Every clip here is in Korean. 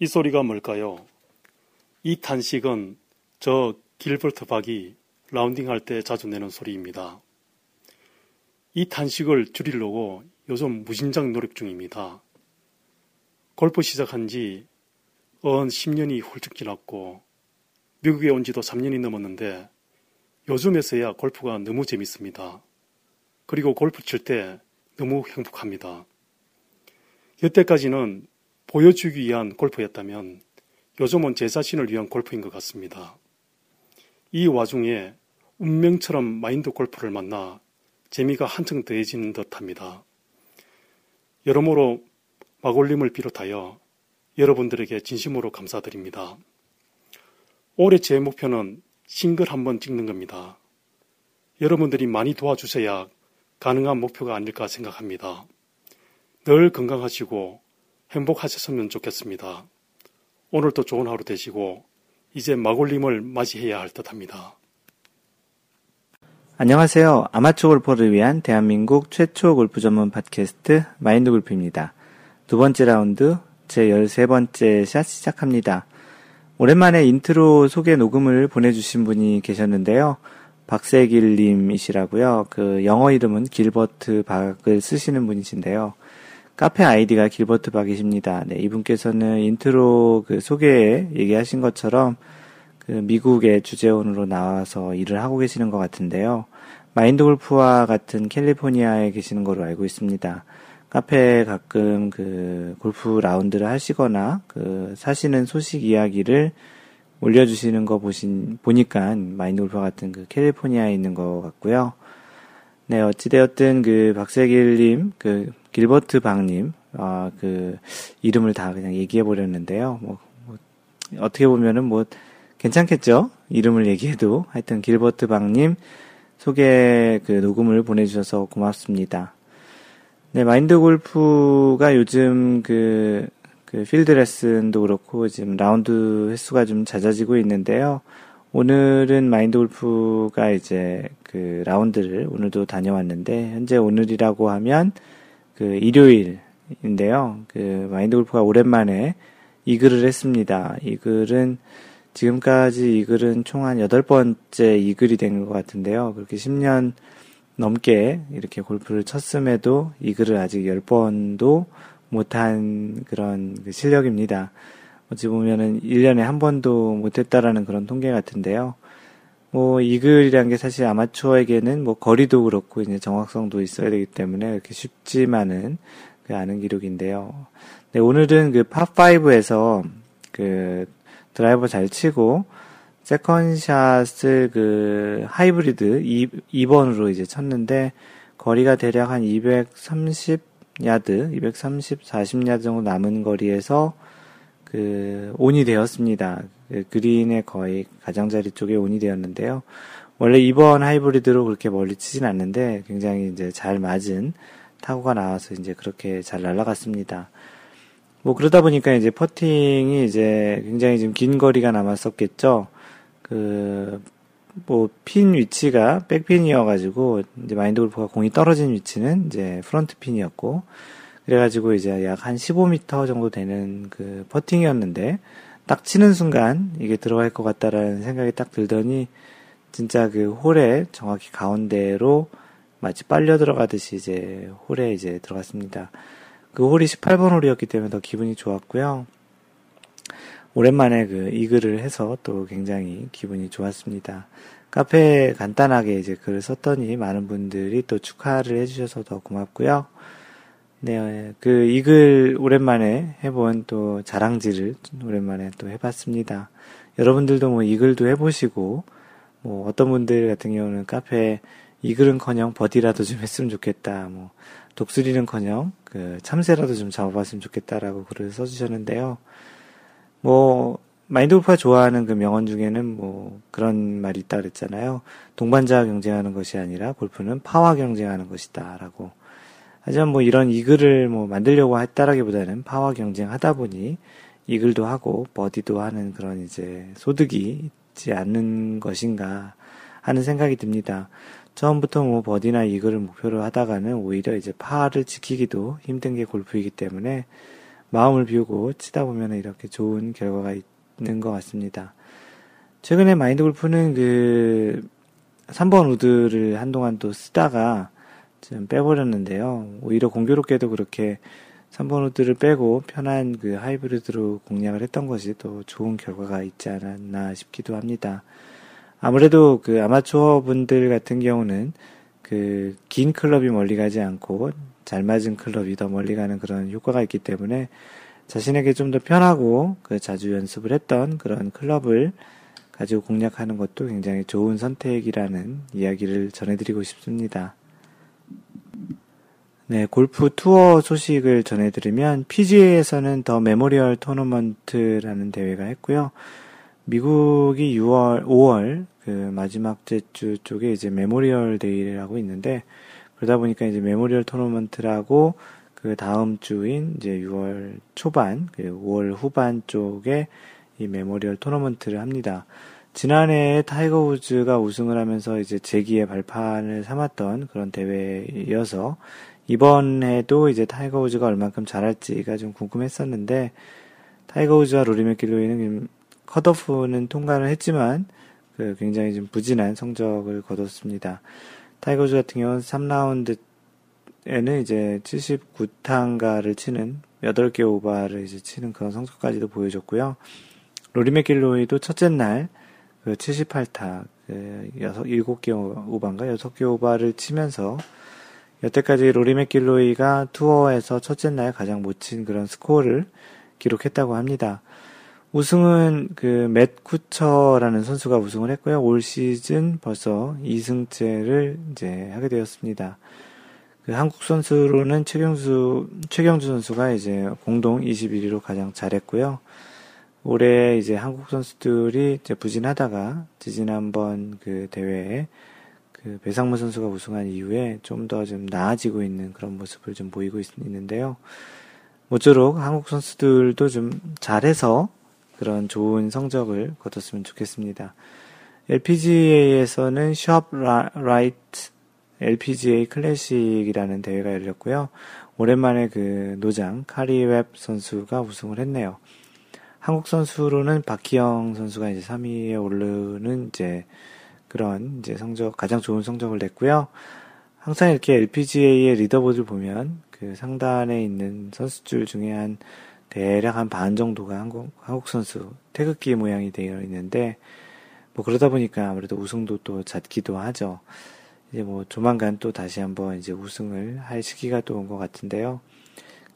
아! 이 소리가 뭘까요? 이 탄식은 저 길버트 박이 라운딩 할 때 자주 내는 소리입니다. 이 탄식을 줄이려고 요즘 무심장 노력 중입니다. 골프 시작한 지언 10년이 훌쩍 지났고 미국에 온 지도 3년이 넘었는데 요즘에서야 골프가 너무 재밌습니다. 그리고 골프 칠 때 너무 행복합니다. 여태까지는 보여주기 위한 골프였다면 요즘은 제 자신을 위한 골프인 것 같습니다. 이 와중에 운명처럼 마인드 골프를 만나 재미가 한층 더해지는 듯 합니다. 여러모로 마골림을 비롯하여 여러분들에게 진심으로 감사드립니다. 올해 제 목표는 싱글 한번 찍는 겁니다. 여러분들이 많이 도와주셔야 가능한 목표가 아닐까 생각합니다. 늘 건강하시고 행복하셨으면 좋겠습니다. 오늘도 좋은 하루 되시고 이제 마골님을 맞이해야 할 듯합니다. 안녕하세요. 아마추어 골퍼를 위한 대한민국 최초 골프 전문 팟캐스트 마인드 골프입니다. 두 번째 라운드 제 13번째 샷 시작합니다. 오랜만에 인트로 소개 녹음을 보내주신 분이 계셨는데요. 박세길 님이시라고요. 그 영어 이름은 길버트 박을 쓰시는 분이신데요. 카페 아이디가 길버트 박이십니다. 네, 이분께서는 인트로 그 소개에 얘기하신 것처럼 그 미국의 주재원으로 나와서 일을 하고 계시는 것 같은데요. 마인드 골프와 같은 캘리포니아에 계시는 걸로 알고 있습니다. 카페에 가끔 그 골프 라운드를 하시거나 그 사시는 소식 이야기를 올려주시는 거 보신, 보니까 마인드 골프 같은 그 캘리포니아에 있는 것 같고요. 네, 어찌되었든 그 박세길님, 그 길버트 박님, 아, 그 이름을 다 그냥 얘기해 버렸는데요. 뭐, 뭐, 어떻게 보면은 뭐 괜찮겠죠? 이름을 얘기해도. 하여튼 길버트 박님 소개 그 녹음을 보내주셔서 고맙습니다. 네, 마인드 골프가 요즘 그, 그 필드 레슨도 그렇고 지금 라운드 횟수가 좀 잦아지고 있는데요. 오늘은 마인드 골프가 이제 그 라운드를 오늘도 다녀왔는데 현재 오늘이라고 하면 그 일요일인데요. 그 마인드 골프가 오랜만에 이글을 했습니다. 이글은 지금까지 이글은 총 한 여덟 번째 이글이 된 것 같은데요. 그렇게 10년 넘게 이렇게 골프를 쳤음에도 이글을 아직 10번도 못한 그런 그 실력입니다. 어찌 보면은 1년에 한 번도 못했다라는 그런 통계 같은데요. 뭐, 이 글이란 게 사실 아마추어에게는 뭐, 거리도 그렇고, 이제 정확성도 있어야 되기 때문에 이렇게 쉽지만은 그 아는 기록인데요. 네, 오늘은 그 팝5에서 그 드라이버 잘 치고, 세컨샷을 그 하이브리드 2, 2번으로 이제 쳤는데 거리가 대략 한 230 야드, 230, 40야드 정도 남은 거리에서 그 온이 되었습니다. 그 그린의 거의 가장자리 쪽에 온이 되었는데요. 원래 2번 하이브리드로 그렇게 멀리 치진 않는데 굉장히 이제 잘 맞은 타구가 나와서 이제 그렇게 잘 날아갔습니다. 뭐 그러다 보니까 이제 퍼팅이 이제 굉장히 좀긴 거리가 남았었겠죠. 그, 뭐, 핀 위치가 back pin이어가지고, 이제 마인드 골프가 공이 떨어진 위치는 이제 front pin이었고, 그래가지고 이제 약 한 15m 정도 되는 그 퍼팅이었는데, 딱 치는 순간 이게 들어갈 것 같다라는 생각이 딱 들더니, 진짜 그 홀에 정확히 가운데로 마치 빨려 들어가듯이 이제 홀에 이제 들어갔습니다. 그 홀이 18번 홀이었기 때문에 더 기분이 좋았고요. 오랜만에 그 이글을 해서 또 굉장히 기분이 좋았습니다. 카페에 간단하게 이제 글을 썼더니 많은 분들이 또 축하를 해주셔서 더 고맙고요. 네, 그 이글 오랜만에 해본 또 자랑질을 오랜만에 또 해봤습니다. 여러분들도 뭐 이글도 해보시고, 뭐 어떤 분들 같은 경우는 카페에 이글은커녕 버디라도 좀 했으면 좋겠다. 뭐 독수리는커녕 그 참새라도 좀 잡아봤으면 좋겠다라고 글을 써주셨는데요. 뭐 마인드 골프가 좋아하는 그 명언 중에는 뭐 그런 말이 있다 그랬잖아요. 동반자와 경쟁하는 것이 아니라 골프는 파와 경쟁하는 것이다라고. 하지만 뭐 이런 이 글을 뭐 만들려고 했다라기보다는 파와 경쟁하다 보니 이 글도 하고 버디도 하는 그런 이제 소득이 있지 않는 것인가 하는 생각이 듭니다. 처음부터 뭐 버디나 이 글을 목표로 하다가는 오히려 이제 파를 지키기도 힘든 게 골프이기 때문에 마음을 비우고 치다 보면 이렇게 좋은 결과가 있는 것 같습니다. 최근에 마인드 골프는 그 3번 우드를 한동안 또 쓰다가 좀 빼버렸는데요. 오히려 공교롭게도 그렇게 3번 우드를 빼고 편한 그 하이브리드로 공략을 했던 것이 또 좋은 결과가 있지 않았나 싶기도 합니다. 아무래도 그 아마추어 분들 같은 경우는 그 긴 클럽이 멀리 가지 않고 잘 맞은 클럽이 더 멀리 가는 그런 효과가 있기 때문에 자신에게 좀 더 편하고 그 자주 연습을 했던 그런 클럽을 가지고 공략하는 것도 굉장히 좋은 선택이라는 이야기를 전해드리고 싶습니다. 네, 골프 투어 소식을 전해드리면 PGA에서는 더 메모리얼 토너먼트라는 대회가 했고요. 미국이 6월, 5월 그 마지막 주 쪽에 이제 Memorial Day라고 있는데 그러다 보니까 이제 메모리얼 토너먼트라고 그 다음 주인 이제 6월 초반, 그리고 5월 후반 쪽에 이 메모리얼 토너먼트를 합니다. 지난해 타이거 우즈가 우승을 하면서 이제 재기의 발판을 삼았던 그런 대회여서 이번에도 이제 타이거 우즈가 얼만큼 잘할지가 좀 궁금했었는데 타이거 우즈와 로리 맥길로이는 컷오프는 통과를 했지만 그 굉장히 좀 부진한 성적을 거뒀습니다. 타이거 우즈 같은 경우는 3라운드에는 이제 79타인가를 치는 8개 오바를 이제 치는 그런 성적까지도 보여줬고요. 로리 맥길로이도 첫째 날, 그 78타, 그 6, 7개 오바인가? 6개 오바를 치면서, 여태까지 로리 맥길로이가 투어에서 첫째 날 가장 못 친 그런 스코어를 기록했다고 합니다. 우승은 그맷 쿠처라는 선수가 우승을 했고요. 올 시즌 벌써 2승째를 이제 하게 되었습니다. 그 한국 선수로는 최경수, 최경주 선수가 이제 공동 21위로 가장 잘했고요. 올해 이제 한국 선수들이 이제 부진하다가 지지난번 그 대회에 그 배상무 선수가 우승한 이후에 좀 더좀 좀 나아지고 있는 그런 모습을 좀 보이고 있, 는데요 모쪼록 한국 선수들도 좀 잘해서 그런 좋은 성적을 거뒀으면 좋겠습니다. LPGA에서는 숍 라이트 LPGA 클래식이라는 대회가 열렸고요. 오랜만에 그 노장 카리 웹 선수가 우승을 했네요. 한국 선수로는 박희영 선수가 이제 3위에 오르는 이제 그런 이제 성적, 가장 좋은 성적을 냈고요. 항상 이렇게 LPGA의 리더보드를 보면 그 상단에 있는 선수들 중에 한 대략 한 반 정도가 한국, 한국 선수 태극기 모양이 되어 있는데 뭐 그러다 보니까 아무래도 우승도 또 잦기도 하죠. 이제 뭐 조만간 또 다시 한번 이제 우승을 할 시기가 또 온 것 같은데요.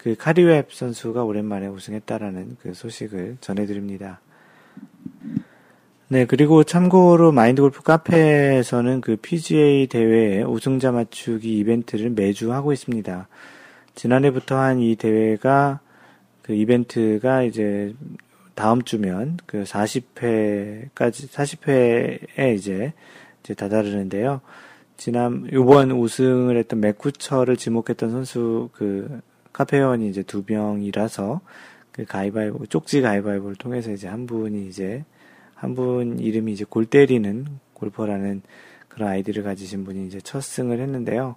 그 카리웹 선수가 오랜만에 우승했다라는 그 소식을 전해드립니다. 네, 그리고 참고로 마인드 골프 카페에서는 그 PGA 대회 우승자 맞추기 이벤트를 매주 하고 있습니다. 지난해부터 한 이 대회가 그 이벤트가 이제 다음 주면 그 40회까지 40회에 이제 이제 다다르는데요. 지난 요번 우승을 했던 맥쿠처를 지목했던 선수 그 카페원이 이제 두 명이라서 그 가위바위보, 쪽지 가위바위보를 통해서 이제 한 분이 이제, 한 분 이름이 이제 골 때리는 골퍼라는 그런 아이디를 가지신 분이 이제 첫 승을 했는데요.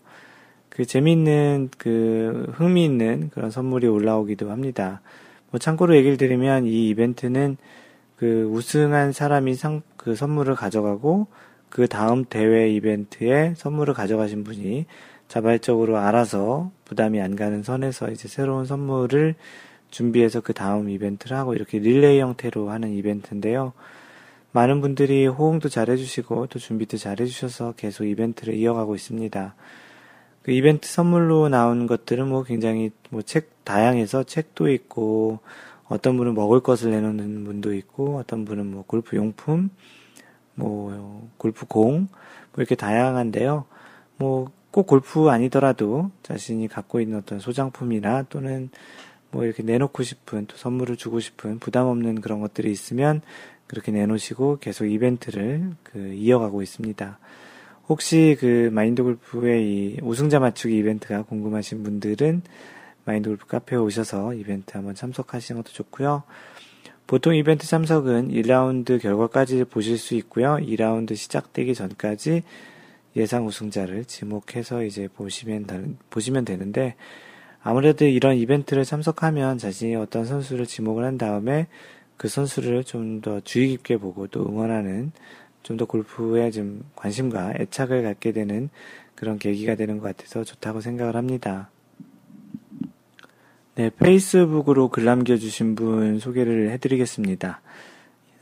그 재미있는, 그 흥미있는 그런 선물이 올라오기도 합니다. 뭐 참고로 얘기를 드리면 이 이벤트는 그 우승한 사람이 상, 그 선물을 가져가고 그 다음 대회 이벤트에 선물을 가져가신 분이 자발적으로 알아서 부담이 안 가는 선에서 이제 새로운 선물을 준비해서 그 다음 이벤트를 하고 이렇게 릴레이 형태로 하는 이벤트인데요. 많은 분들이 호응도 잘 해주시고 또 준비도 잘 해주셔서 계속 이벤트를 이어가고 있습니다. 그 이벤트 선물로 나온 것들은 뭐 굉장히 뭐 책 다양해서 책도 있고 어떤 분은 먹을 것을 내놓는 분도 있고 어떤 분은 뭐 골프 용품 뭐 골프 공 뭐 이렇게 다양한데요. 뭐 꼭 골프 아니더라도 자신이 갖고 있는 어떤 소장품이나 또는 뭐 이렇게 내놓고 싶은 또 선물을 주고 싶은 부담 없는 그런 것들이 있으면 그렇게 내놓으시고 계속 이벤트를 그 이어가고 있습니다. 혹시 그 마인드 골프의 이 우승자 맞추기 이벤트가 궁금하신 분들은 마인드 골프 카페에 오셔서 이벤트 한번 참석하시는 것도 좋고요. 보통 이벤트 참석은 1라운드 결과까지 보실 수 있고요. 2라운드 시작되기 전까지 예상 우승자를 지목해서 이제 보시면, 보시면 되는데, 아무래도 이런 이벤트를 참석하면 자신이 어떤 선수를 지목을 한 다음에 그 선수를 좀 더 주의 깊게 보고 또 응원하는 좀 더 골프에 좀 관심과 애착을 갖게 되는 그런 계기가 되는 것 같아서 좋다고 생각을 합니다. 네, 페이스북으로 글 남겨주신 분 소개를 해드리겠습니다.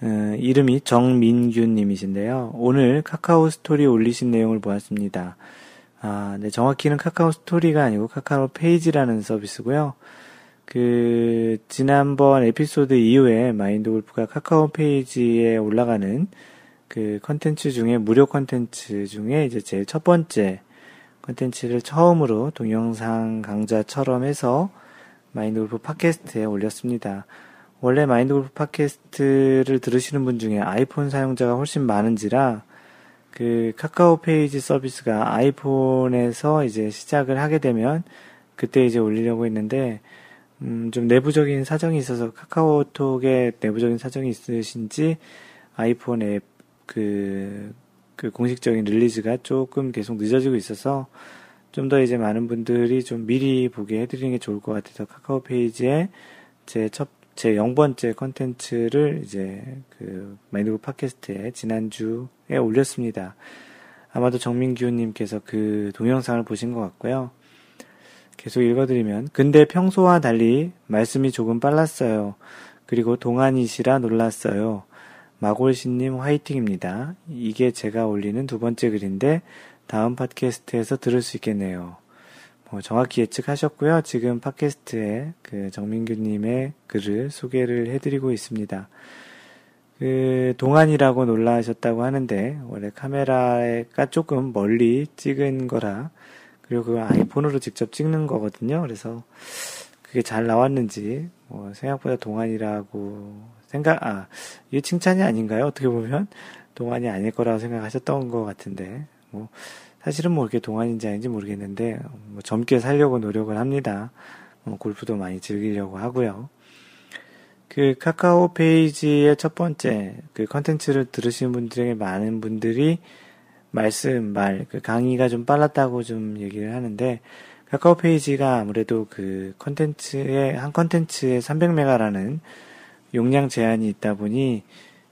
어, 이름이 정민규님이신데요. 오늘 카카오 스토리 올리신 내용을 보았습니다. 아, 네, 정확히는 카카오 스토리가 아니고 카카오 페이지라는 서비스고요. 그, 지난번 에피소드 이후에 마인드 골프가 카카오 페이지에 올라가는 그 컨텐츠 중에 무료 컨텐츠 중에 이제 제일 첫 번째 컨텐츠를 처음으로 동영상 강좌처럼 해서 마인드 골프 팟캐스트에 올렸습니다. 원래 마인드 골프 팟캐스트를 들으시는 분 중에 아이폰 사용자가 훨씬 많은지라 그 카카오 페이지 서비스가 아이폰에서 이제 시작을 하게 되면 그때 이제 올리려고 했는데 음, 좀 내부적인 사정이 있어서 카카오톡에 내부적인 사정이 있으신지 아이폰 앱 그, 그 공식적인 release가 조금 계속 늦어지고 있어서 좀 더 이제 많은 분들이 좀 미리 보게 해드리는 게 좋을 것 같아서 카카오 페이지에 제 첫, 제 0번째 컨텐츠를 이제 그 마인드 골프 팟캐스트에 지난주에 올렸습니다. 아마도 정민규님께서 그 동영상을 보신 것 같고요. 계속 읽어드리면, 근데 평소와 달리 말씀이 조금 빨랐어요. 그리고 동안이시라 놀랐어요. 마골신님 화이팅입니다. 이게 제가 올리는 두 번째 글인데, 다음 팟캐스트에서 들을 수 있겠네요. 뭐 정확히 예측하셨고요. 지금 팟캐스트에 그 정민규님의 글을 소개를 해드리고 있습니다. 그 동안이라고 놀라셨다고 하는데 원래 카메라가 조금 멀리 찍은 거라 그리고 그 아이폰으로 직접 찍는 거거든요. 그래서 그게 잘 나왔는지 뭐 생각보다 동안이라고 생각 아 이게 칭찬이 아닌가요? 어떻게 보면 동안이 아닐 거라고 생각하셨던 것 같은데 뭐 사실은 뭐 이렇게 동안인지 아닌지 모르겠는데 뭐 젊게 살려고 노력을 합니다. 뭐 골프도 많이 즐기려고 하고요. 그 카카오 페이지의 첫 번째 그 컨텐츠를 들으신 분들에게 많은 분들이 말씀 말 그 강의가 좀 빨랐다고 좀 얘기를 하는데 카카오 페이지가 아무래도 그 컨텐츠에 한 컨텐츠에 300메가라는 용량 제한이 있다 보니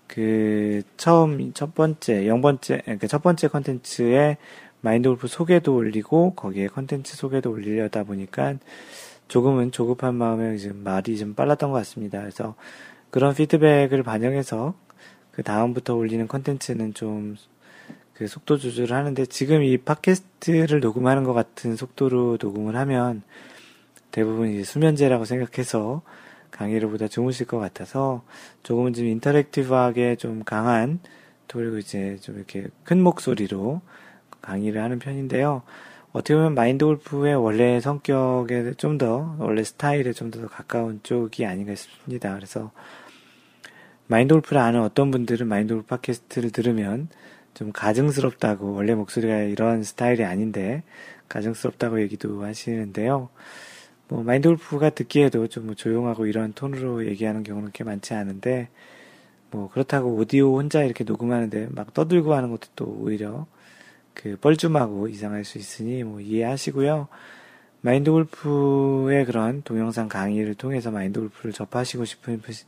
그 처음 첫 번째 0번째 그러니까 첫 번째 컨텐츠에 마인드 골프 소개도 올리고 거기에 컨텐츠 소개도 올리려다 보니까 조금은 조급한 마음에 이제 말이 좀 빨랐던 것 같습니다. 그래서 그런 피드백을 반영해서 그 다음부터 올리는 컨텐츠는 좀 그 속도 조절을 하는데 지금 이 팟캐스트를 녹음하는 것 같은 속도로 녹음을 하면 대부분 이제 수면제라고 생각해서 강의를 보다 주무실 것 같아서 조금은 좀 인터랙티브하게 좀 강한 그리고 이제 좀 이렇게 큰 목소리로 강의를 하는 편인데요. 어떻게 보면 마인드 골프의 원래 성격에 좀 더, 원래 스타일에 좀 더 가까운 쪽이 아닌가 싶습니다. 그래서 마인드 골프를 아는 어떤 분들은 마인드 골프 팟캐스트를 들으면 좀 가증스럽다고, 원래 목소리가 이런 스타일이 아닌데, 가증스럽다고 얘기도 하시는데요. 뭐, 마인드 골프가 듣기에도 좀 조용하고 이런 톤으로 얘기하는 경우는 꽤 많지 않은데, 뭐, 그렇다고 오디오 혼자 이렇게 녹음하는데 막 떠들고 하는 것도 또 오히려 그 뻘쭘하고 이상할 수 있으니 뭐 이해하시고요. 마인드 골프의 그런 동영상 강의를 통해서 마인드 골프를 접하시고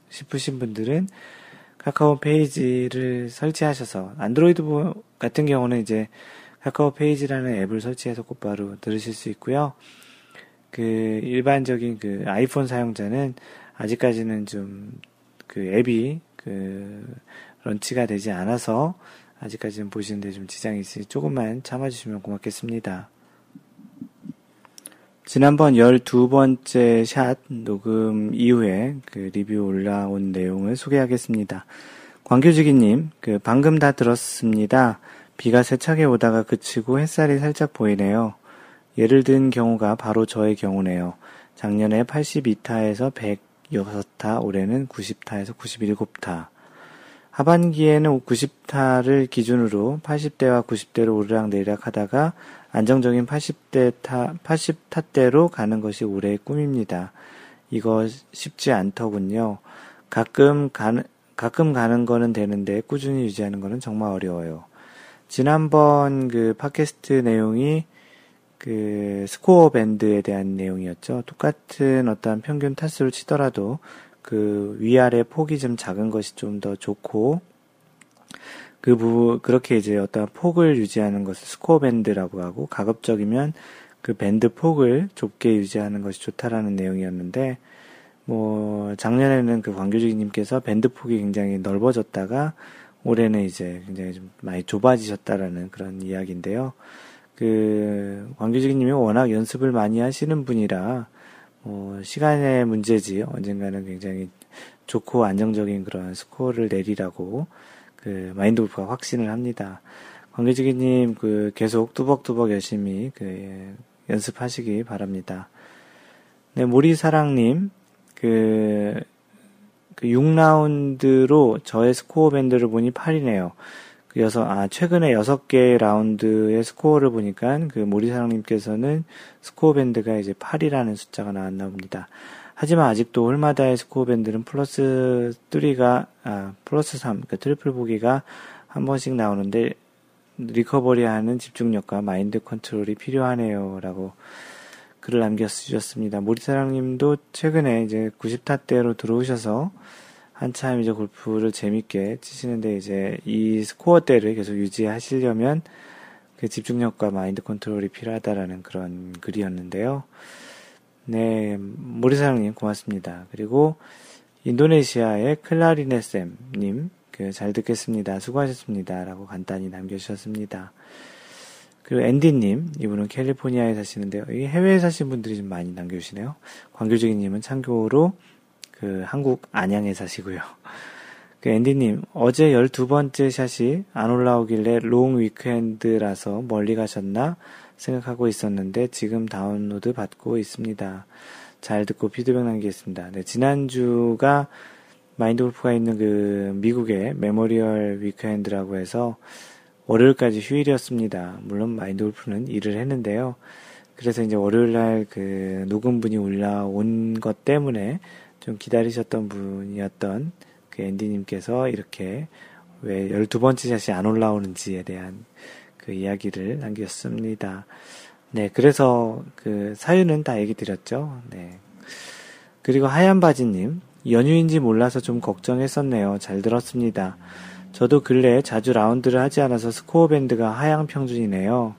싶으신 분들은 카카오 페이지를 설치하셔서 안드로이드 같은 경우는 이제 카카오 페이지라는 앱을 설치해서 곧바로 들으실 수 있고요. 그 일반적인 그 아이폰 사용자는 아직까지는 좀 그 앱이 그 런치가 되지 않아서 아직까지는 보시는데 좀 지장이 있으니 조금만 참아주시면 고맙겠습니다. 지난번 12번째 샷 녹음 이후에 그 리뷰 올라온 내용을 소개하겠습니다. 광교지기님, 그 방금 다 들었습니다. 비가 세차게 오다가 그치고 햇살이 살짝 보이네요. 예를 든 경우가 바로 저의 경우네요. 작년에 82타에서 106타, 올해는 90타에서 97타. 하반기에는 90타를 기준으로 80대와 90대로 오르락내리락 하다가 안정적인 80대 타, 80타대로 가는 것이 올해의 꿈입니다. 이거 쉽지 않더군요. 가끔 가는, 가끔 가는 거는 되는데 꾸준히 유지하는 거는 정말 어려워요. 지난번 그 팟캐스트 내용이 그 스코어 밴드에 대한 내용이었죠. 똑같은 어떤 평균 타수를 치더라도 그 위아래 폭이 좀 작은 것이 좀 더 좋고 그 부, 그렇게 이제 어떤 폭을 유지하는 것을 스코어 밴드라고 하고 가급적이면 그 밴드 폭을 좁게 유지하는 것이 좋다라는 내용이었는데 뭐 작년에는 그 광교지기님께서 밴드 폭이 굉장히 넓어졌다가 올해는 이제 굉장히 좀 많이 좁아지셨다라는 그런 이야기인데요. 그 광교지기님이 워낙 연습을 많이 하시는 분이라 뭐 시간의 문제지 언젠가는 굉장히 좋고 안정적인 그런 스코어를 내리라고 그 마인드 골프가 확신을 합니다. 광교지기님 그 계속 뚜벅뚜벅 열심히 그 예, 연습하시기 바랍니다. 네, 모리사랑님 그, 그 6라운드로 저의 스코어 밴드를 보니 8이네요. 그 여섯, 아, 최근에 6개 라운드의 스코어를 보니까 그 모리사랑님께서는 스코어 밴드가 이제 8이라는 숫자가 나왔나 봅니다. 하지만 아직도 홀마다의 스코어 밴드는 플러스 3가, 아, 플러스 3, 그 트리플 보기가 한 번씩 나오는데, recovery 하는 집중력과 마인드 컨트롤이 필요하네요. 라고 글을 남겨주셨습니다. 모리사랑 님도 최근에 이제 90타대로 들어오셔서 한참 이제 골프를 재밌게 치시는데 이제 이 스코어대를 계속 유지하시려면 그 집중력과 마인드 컨트롤이 필요하다라는 그런 글이었는데요. 네, 모리사랑님 고맙습니다. 그리고 인도네시아의 클라리네쌤님, 그, 잘 듣겠습니다. 수고하셨습니다. 라고 간단히 남겨주셨습니다. 그리고 앤디님, 이분은 캘리포니아에 사시는데요. 이 해외에 사신 분들이 좀 많이 남겨주시네요. 광교지기님은 참고로 그 한국 안양에 사시고요. 그 앤디님, 어제 12번째 샷이 안 올라오길래 long weekend라서 멀리 가셨나? 생각하고 있었는데 지금 다운로드 받고 있습니다. 잘 듣고 피드백 남기겠습니다. 네, 지난주가 마인드 골프가 있는 그 미국의 Memorial weekend라고 해서 월요일까지 휴일이었습니다. 물론 마인드 골프는 일을 했는데요. 그래서 이제 월요일 날 그 녹음분이 올라온 것 때문에 좀 기다리셨던 분이었던 그 앤디님께서 이렇게 왜 12번째 샷이 안 올라오는지에 대한 그 이야기를 남겼습니다. 네, 그래서 그 사유는 다 얘기 드렸죠. 네. 그리고 하얀 바지님, 연휴인지 몰라서 좀 걱정했었네요. 잘 들었습니다. 저도 근래 자주 라운드를 하지 않아서 스코어 밴드가 하향 평준이네요.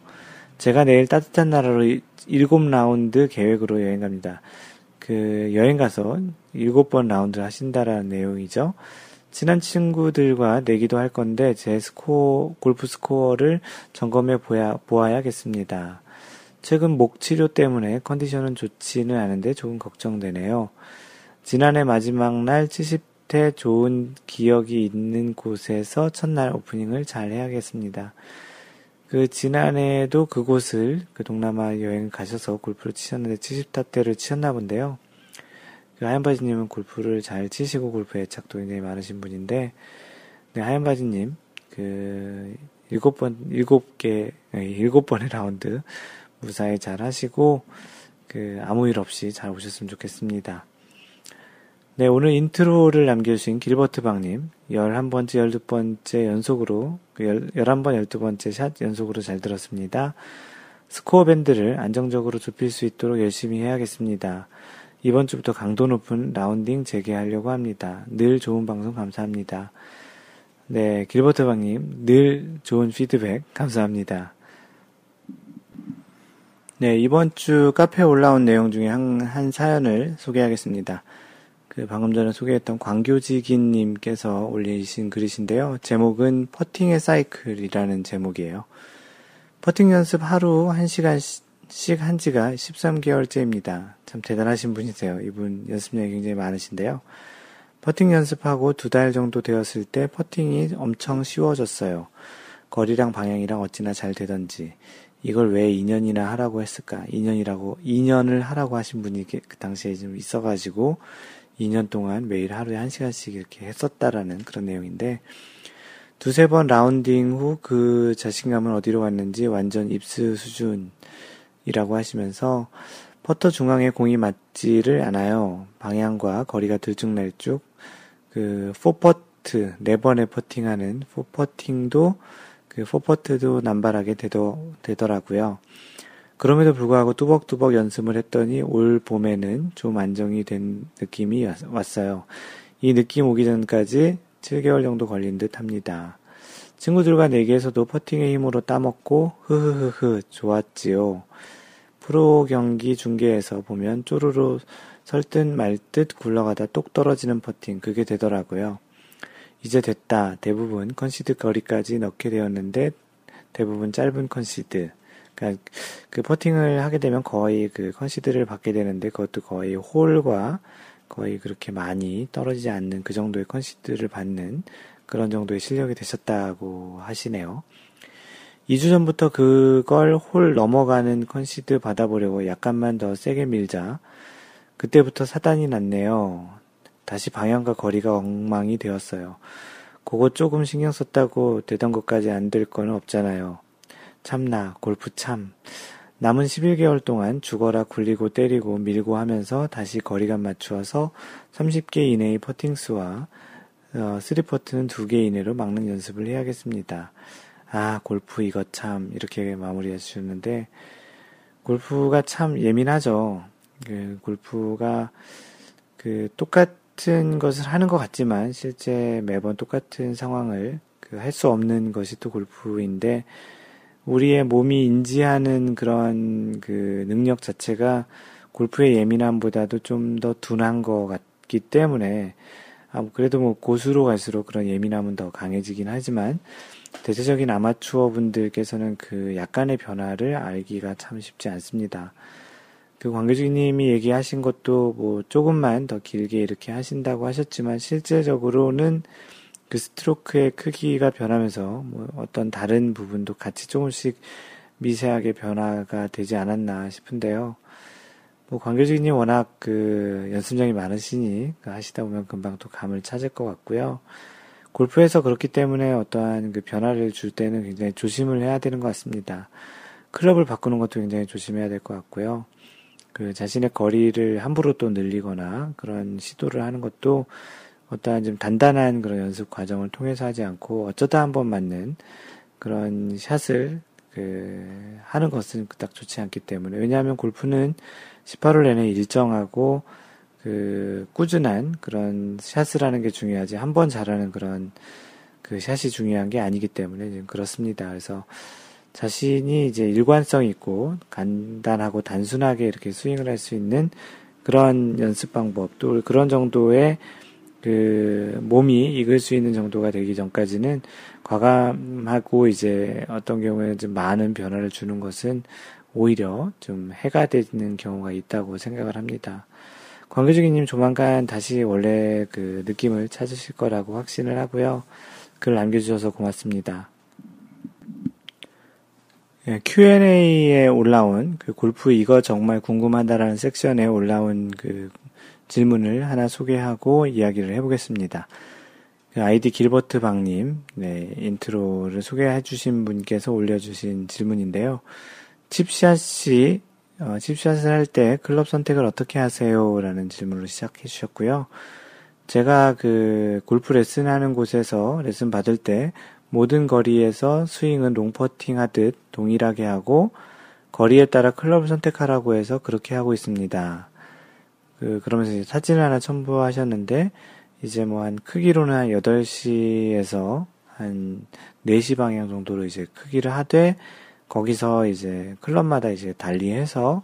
제가 내일 따뜻한 나라로 7라운드 계획으로 여행 갑니다. 그 여행 가서 7번 라운드를 하신다라는 내용이죠. 친한 친구들과 내기도 할 건데 제 스코어, 골프 스코어를 점검해 보야, 보아야겠습니다. 최근 목 치료 때문에 컨디션은 좋지는 않은데 조금 걱정되네요. 지난해 마지막 날 70대 좋은 기억이 있는 곳에서 첫날 오프닝을 잘 해야겠습니다. 그 지난해에도 그곳을 그 동남아 여행 가셔서 골프를 치셨는데 70타대를 치셨나 본데요. 그 하얀바지님은 골프를 잘 치시고 골프 애착도 굉장히 많으신 분인데, 네, 하얀바지님, 그, 일곱 번, 일곱 개, 일곱 번의 라운드 무사히 잘 하시고, 그, 아무 일 없이 잘 오셨으면 좋겠습니다. 네, 오늘 인트로를 남겨주신 길버트방님, 11번째, 12번째 연속으로, 그 11번, 12번째 샷 연속으로 잘 들었습니다. 스코어 밴드를 안정적으로 좁힐 수 있도록 열심히 해야겠습니다. 이번 주부터 강도 높은 라운딩 재개하려고 합니다. 늘 좋은 방송 감사합니다. 네, 길버트방님, 늘 좋은 피드백 감사합니다. 네, 이번 주 카페에 올라온 내용 중에 한, 한 사연을 소개하겠습니다. 그 방금 전에 소개했던 광교지기님께서 올리신 글이신데요. 제목은 퍼팅의 사이클이라는 제목이에요. 퍼팅 연습 하루 1시간 씩 한 지가 13개월째입니다. 참 대단하신 분이세요. 이분 연습량이 굉장히 많으신데요. 퍼팅 연습하고 두 달 정도 되었을 때 퍼팅이 엄청 쉬워졌어요. 거리랑 방향이랑 어찌나 잘 되던지. 이걸 왜 2년이나 하라고 했을까? 2년이라고, 2년을 하라고 하신 분이 그 당시에 좀 있어가지고, 2년 동안 매일 하루에 1시간씩 이렇게 했었다라는 그런 내용인데, 두세 번 라운딩 후 그 자신감은 어디로 갔는지 완전 입수 수준, 이라고 하시면서 퍼터 중앙에 공이 맞지를 않아요. 방향과 거리가 들쭉날쭉 그 four putt 네 번에 퍼팅하는 four putting도 그 포퍼트도 남발하게 되더, 되더라고요. 그럼에도 불구하고 뚜벅뚜벅 연습을 했더니 올 봄에는 좀 안정이 된 느낌이 왔어요. 이 느낌 오기 전까지 7개월 정도 걸린 듯 합니다. 친구들과 내기에서도 퍼팅의 힘으로 따먹고 흐흐흐흐 좋았지요. 프로 경기 중계에서 보면 쪼르르 설듯 말듯 굴러가다 똑 떨어지는 퍼팅 그게 되더라고요. 이제 됐다. 대부분 컨시드 거리까지 넣게 되었는데 대부분 짧은 컨시드. 그러니까 그 퍼팅을 하게 되면 거의 그 컨시드를 받게 되는데 그것도 거의 홀과 거의 그렇게 많이 떨어지지 않는 그 정도의 컨시드를 받는 그런 정도의 실력이 되셨다고 하시네요. 2주 전부터 그걸 홀 넘어가는 컨시드 받아보려고 약간만 더 세게 밀자. 그때부터 사단이 났네요. 다시 방향과 거리가 엉망이 되었어요. 그거 조금 신경 썼다고 되던 것까지 안될 거는 없잖아요. 참나, 골프 참. 남은 11개월 동안 죽어라 굴리고 때리고 밀고 하면서 다시 거리감 맞추어서 30개 이내의 퍼팅수와 어, 3퍼트는 2개 이내로 막는 연습을 해야겠습니다. 아, 골프 이거 참 이렇게 마무리해 주셨는데 골프가 참 예민하죠. 그 골프가 그 똑같은 것을 하는 것 같지만 실제 매번 똑같은 상황을 그 할 수 없는 것이 또 골프인데 우리의 몸이 인지하는 그런 그 능력 자체가 골프의 예민함보다도 좀 더 둔한 것 같기 때문에 아, 그래도 뭐 고수로 갈수록 그런 예민함은 더 강해지긴 하지만 대체적인 아마추어 분들께서는 그 약간의 변화를 알기가 참 쉽지 않습니다. 그 관계주님이 얘기하신 것도 뭐 조금만 더 길게 이렇게 하신다고 하셨지만 실제적으로는 그 스트로크의 크기가 변하면서 뭐 어떤 다른 부분도 같이 조금씩 미세하게 변화가 되지 않았나 싶은데요. 뭐 관계주님 워낙 그 연습량이 많으시니 그 하시다 보면 금방 또 감을 찾을 것 같고요. 골프에서 그렇기 때문에 어떠한 그 변화를 줄 때는 굉장히 조심을 해야 되는 것 같습니다. 클럽을 바꾸는 것도 굉장히 조심해야 될 것 같고요. 그 자신의 거리를 함부로 또 늘리거나 그런 시도를 하는 것도 어떠한 좀 단단한 그런 연습 과정을 통해서 하지 않고 어쩌다 한 번 맞는 그런 샷을 그 하는 것은 딱 좋지 않기 때문에 왜냐하면 골프는 18홀 내내 일정하고 그 꾸준한 그런 샷을 하는 게 중요하지 한 번 잘하는 그런 그 샷이 중요한 게 아니기 때문에 그렇습니다. 그래서 자신이 이제 일관성 있고 간단하고 단순하게 이렇게 스윙을 할 수 있는 그런 연습 방법 또 그런 정도의 그 몸이 익을 수 있는 정도가 되기 전까지는 과감하고 이제 어떤 경우에는 좀 많은 변화를 주는 것은 오히려 좀 해가 되는 경우가 있다고 생각을 합니다. 관계주기님 조만간 다시 원래 그 느낌을 찾으실 거라고 확신을 하고요. 글 남겨주셔서 고맙습니다. 예, Q&A에 올라온 그 골프 이거 정말 궁금하다라는 섹션에 올라온 그 질문을 하나 소개하고 이야기를 해보겠습니다. 그 아이디 길버트 박님, 네, 인트로를 소개해 주신 분께서 올려주신 질문인데요. 칩샷이, 어, 칩샷을 할 때 클럽 선택을 어떻게 하세요? 라는 질문으로 시작해 주셨고요. 제가 그 골프 레슨 하는 곳에서 레슨 받을 때 모든 거리에서 스윙은 롱퍼팅 하듯 동일하게 하고 거리에 따라 클럽을 선택하라고 해서 그렇게 하고 있습니다. 그, 그러면서 사진을 하나 첨부하셨는데, 이제 뭐 한 크기로는 한 8시에서 한 4시 방향 정도로 이제 크기를 하되, 거기서 이제 클럽마다 이제 달리해서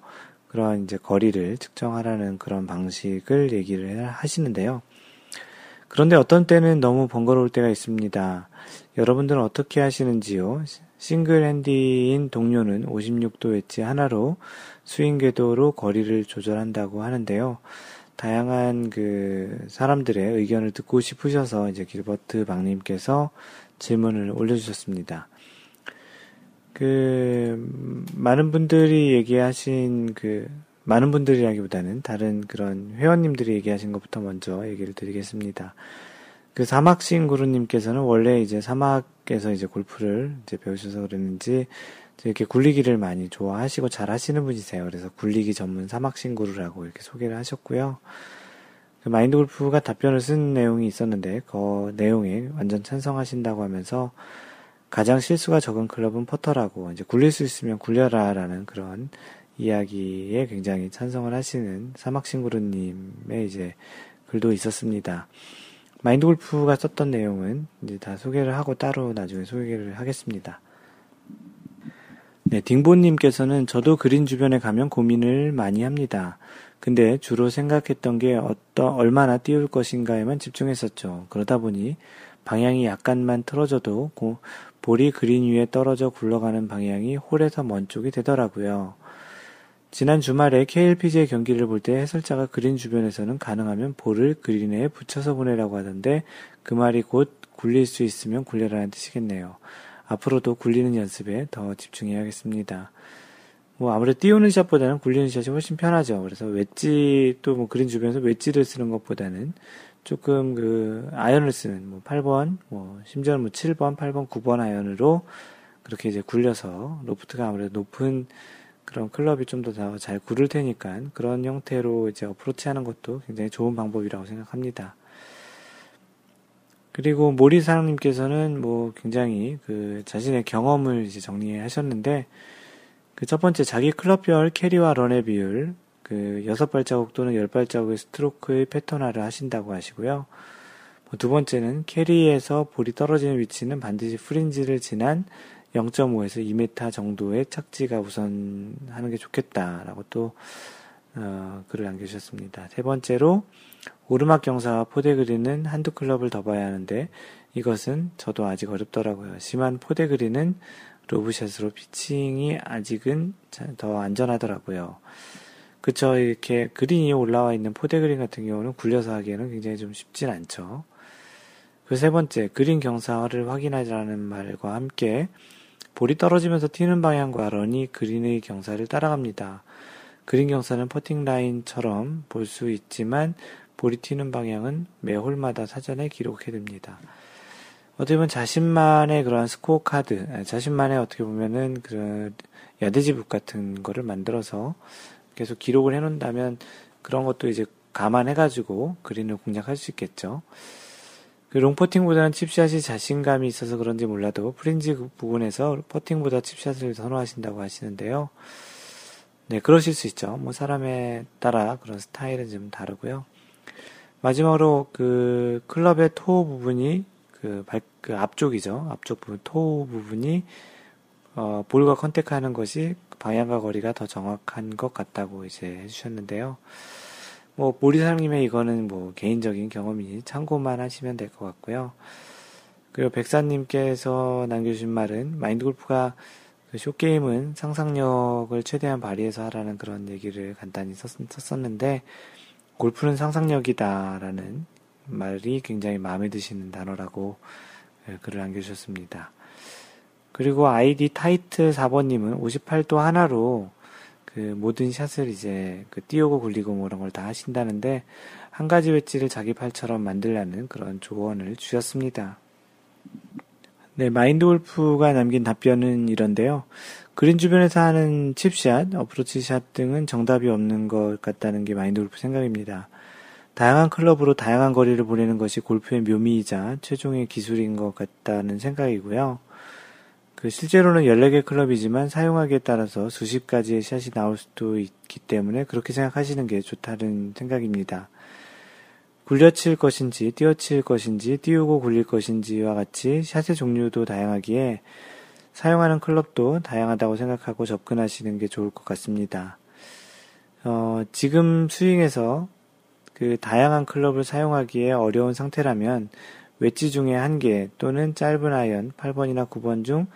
그런 이제 거리를 측정하라는 그런 방식을 얘기를 하시는데요. 그런데 어떤 때는 너무 번거로울 때가 있습니다. 여러분들은 어떻게 하시는지요? 싱글 핸디인 동료는 56도 웨지 하나로 스윙 궤도로 거리를 조절한다고 하는데요. 다양한 그 사람들의 의견을 듣고 싶으셔서 이제 길버트 박님께서 질문을 올려주셨습니다. 그 많은 분들이 얘기하신 그 많은 분들이라기보다는 다른 그런 회원님들이 얘기하신 것부터 먼저 얘기를 드리겠습니다. 그 사막신 구루님께서는 원래 이제 사막에서 이제 골프를 이제 배우셔서 그랬는지 이렇게 굴리기를 많이 좋아하시고 잘 하시는 분이세요. 그래서 굴리기 전문 사막신 구루라고 이렇게 소개를 하셨고요. 그 마인드 골프가 답변을 쓴 내용이 있었는데 그 내용에 완전 찬성하신다고 하면서 가장 실수가 적은 클럽은 퍼터라고 이제 굴릴 수 있으면 굴려라라는 그런 이야기에 굉장히 찬성을 하시는 사막싱그루님의 이제 글도 있었습니다. 마인드 골프가 썼던 내용은 이제 다 소개를 하고 따로 나중에 소개를 하겠습니다. 네, 딩보님께서는 저도 그린 주변에 가면 고민을 많이 합니다. 근데 주로 생각했던 게 어떤, 얼마나 띄울 것인가에만 집중했었죠. 그러다 보니 방향이 약간만 틀어져도 고, 볼이 그린 위에 떨어져 굴러가는 방향이 홀에서 먼 쪽이 되더라고요. 지난 주말에 KLPGA 경기를 볼 때 해설자가 그린 주변에서는 가능하면 볼을 그린에 붙여서 보내라고 하던데 그 말이 곧 굴릴 수 있으면 굴려라는 뜻이겠네요. 앞으로도 굴리는 연습에 더 집중해야겠습니다. 뭐 아무래도 띄우는 샷보다는 굴리는 샷이 훨씬 편하죠. 그래서 웨지 또 뭐 그린 주변에서 웨지를 쓰는 것보다는 조금 그 아이언을 쓰는 뭐 8번, 뭐 심지어는 뭐 7번, 8번, 9번 아이언으로 그렇게 이제 굴려서 로프트가 아무래도 높은 그런 클럽이 좀 더 잘 구를 테니까 그런 형태로 이제 어프로치 하는 것도 굉장히 좋은 방법이라고 생각합니다. 그리고 모리 사장님께서는 뭐 굉장히 그 자신의 경험을 이제 정리하셨는데 그 첫 번째 자기 클럽별 캐리와 런의 비율 그 여섯 발자국 또는 열 발자국의 스트로크의 패턴화를 하신다고 하시고요. 뭐 두 번째는 캐리에서 볼이 떨어지는 위치는 반드시 프린지를 지난 0.5에서 2m 정도의 착지가 우선 하는 게 좋겠다라고 또 어, 글을 남겨주셨습니다. 세 번째로 오르막 경사와 포대 그린은 한두 클럽을 더 봐야 하는데 이것은 저도 아직 어렵더라고요. 심한 포대 그린은 로브샷으로 피칭이 아직은 더 안전하더라고요. 그쵸. 이렇게 그린이 올라와 있는 포대 그린 같은 경우는 굴려서 하기에는 굉장히 좀 쉽진 않죠. 그 세 번째, 그린 경사를 확인하자는 말과 함께 볼이 떨어지면서 튀는 방향과 런이 그린의 경사를 따라갑니다. 그린 경사는 퍼팅 라인처럼 볼 수 있지만 볼이 튀는 방향은 매 홀마다 사전에 기록해 둡니다. 어떻게 보면 자신만의 그런 스코어 카드, 자신만의 어떻게 보면은 그 yardage book 같은 거를 만들어서 계속 기록을 해놓는다면 그런 것도 이제 감안해가지고 그린을 공략할 수 있겠죠. 그 롱퍼팅보다는 칩샷이 자신감이 있어서 그런지 몰라도 프린지 부분에서 퍼팅보다 칩샷을 선호하신다고 하시는데요. 네, 그러실 수 있죠. 뭐 사람에 따라 그런 스타일은 좀 다르고요. 마지막으로 그 클럽의 토 부분이 그, 발, 그 앞쪽이죠. 앞쪽 부분, 토 부분이 어, 볼과 컨택하는 것이 방향과 거리가 더 정확한 것 같다고 이제 해주셨는데요. 뭐, 보리 사장님의 이거는 뭐, 개인적인 경험이니 참고만 하시면 될 것 같고요. 그리고 백사님께서 남겨주신 말은, 마인드 골프가 그 short game은 상상력을 최대한 발휘해서 하라는 그런 얘기를 간단히 썼, 썼었는데, 골프는 상상력이다라는 말이 굉장히 마음에 드시는 단어라고 예, 글을 남겨주셨습니다. 그리고 아이디 타이트 4번님은 58도 하나로 그 모든 샷을 이제 그 띄우고 굴리고 뭐 이런 걸 다 하신다는데 한 가지 웨지를 자기 팔처럼 만들라는 그런 조언을 주셨습니다. 네, 마인드 골프가 남긴 답변은 이런데요. 그린 주변에서 하는 칩샷, 어프로치샷 등은 정답이 없는 것 같다는 게 마인드 골프 생각입니다. 다양한 클럽으로 다양한 거리를 보내는 것이 골프의 묘미이자 최종의 기술인 것 같다는 생각이고요. 그 실제로는 14개 클럽이지만 사용하기에 따라서 수십 가지의 샷이 나올 수도 있기 때문에 그렇게 생각하시는 게 좋다는 생각입니다. 굴려칠 것인지, 띄어칠 것인지, 띄우고 굴릴 것인지와 같이 샷의 종류도 다양하기에 사용하는 클럽도 다양하다고 생각하고 접근하시는 게 좋을 것 같습니다. 어, 지금 스윙에서 그 다양한 클럽을 사용하기에 어려운 상태라면 웨지 중에 한 개 또는 짧은 아이언 8번이나 9번 중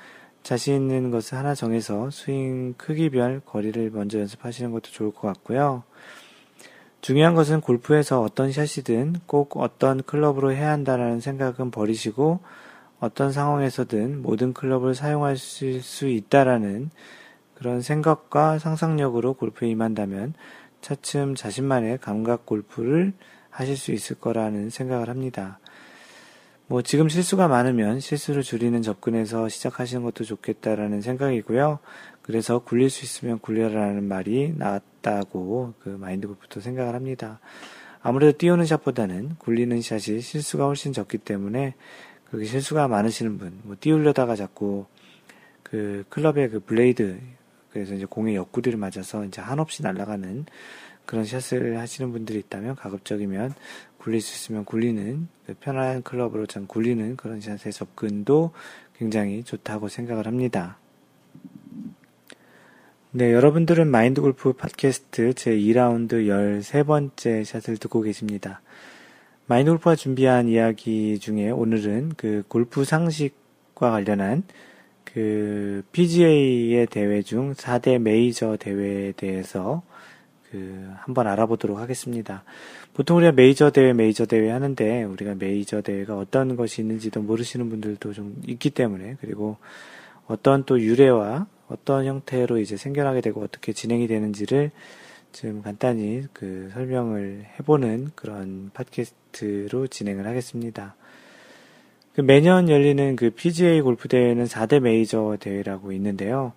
자신 있는 것을 하나 정해서 스윙 크기별 거리를 먼저 연습하시는 것도 좋을 것 같고요. 중요한 것은 골프에서 어떤 샷이든 꼭 어떤 클럽으로 해야 한다는 생각은 버리시고 어떤 상황에서든 모든 클럽을 사용할 수 있다라는 그런 생각과 상상력으로 골프에 임한다면 차츰 자신만의 감각 골프를 하실 수 있을 거라는 생각을 합니다. 뭐 지금 실수가 많으면 실수를 줄이는 접근에서 시작하시는 것도 좋겠다라는 생각이고요. 그래서 굴릴 수 있으면 굴려라는 말이 나왔다고 그 마인드 골프도 생각을 합니다. 아무래도 띄우는 샷보다는 굴리는 샷이 실수가 훨씬 적기 때문에 그렇게 실수가 많으시는 분, 뭐 띄우려다가 자꾸 그 클럽의 그 블레이드, 그래서 이제 공의 옆구리를 맞아서 이제 한없이 날아가는 그런 샷을 하시는 분들이 있다면 가급적이면 굴릴 수 있으면 굴리는 그 편안한 클럽으로 전 굴리는 그런 샷의 접근도 굉장히 좋다고 생각을 합니다. 네, 여러분들은 마인드 골프 팟캐스트 제 2라운드 13번째 샷을 듣고 계십니다. 마인드 골프가 준비한 이야기 중에 오늘은 그 골프 상식과 관련한 그 PGA의 대회 중 4대 메이저 대회에 대해서 그 한번 알아보도록 하겠습니다. 보통 우리가 메이저 대회, 메이저 대회 하는데 우리가 메이저 대회가 어떤 것이 있는지도 모르시는 분들도 좀 있기 때문에 그리고 어떤 또 유래와 어떤 형태로 이제 생겨나게 되고 어떻게 진행이 되는지를 좀 간단히 그 설명을 해보는 그런 팟캐스트로 진행을 하겠습니다. 그 매년 열리는 그 PGA 골프 대회는 4대 메이저 대회라고 있는데요.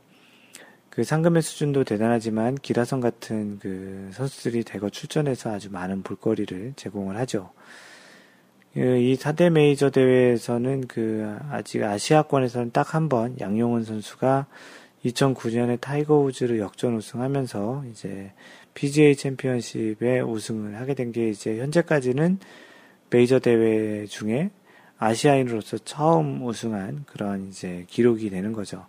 그 상금의 수준도 대단하지만 기라성 같은 그 선수들이 대거 출전해서 아주 많은 볼거리를 제공을 하죠. 그 이 4대 메이저 대회에서는 그 아직 아시아권에서는 딱 한 번 양용은 선수가 2009년에 타이거 우즈를 역전 우승하면서 이제 PGA 챔피언십에 우승을 하게 된 게 이제 현재까지는 메이저 대회 중에 아시아인으로서 처음 우승한 그런 이제 기록이 되는 거죠.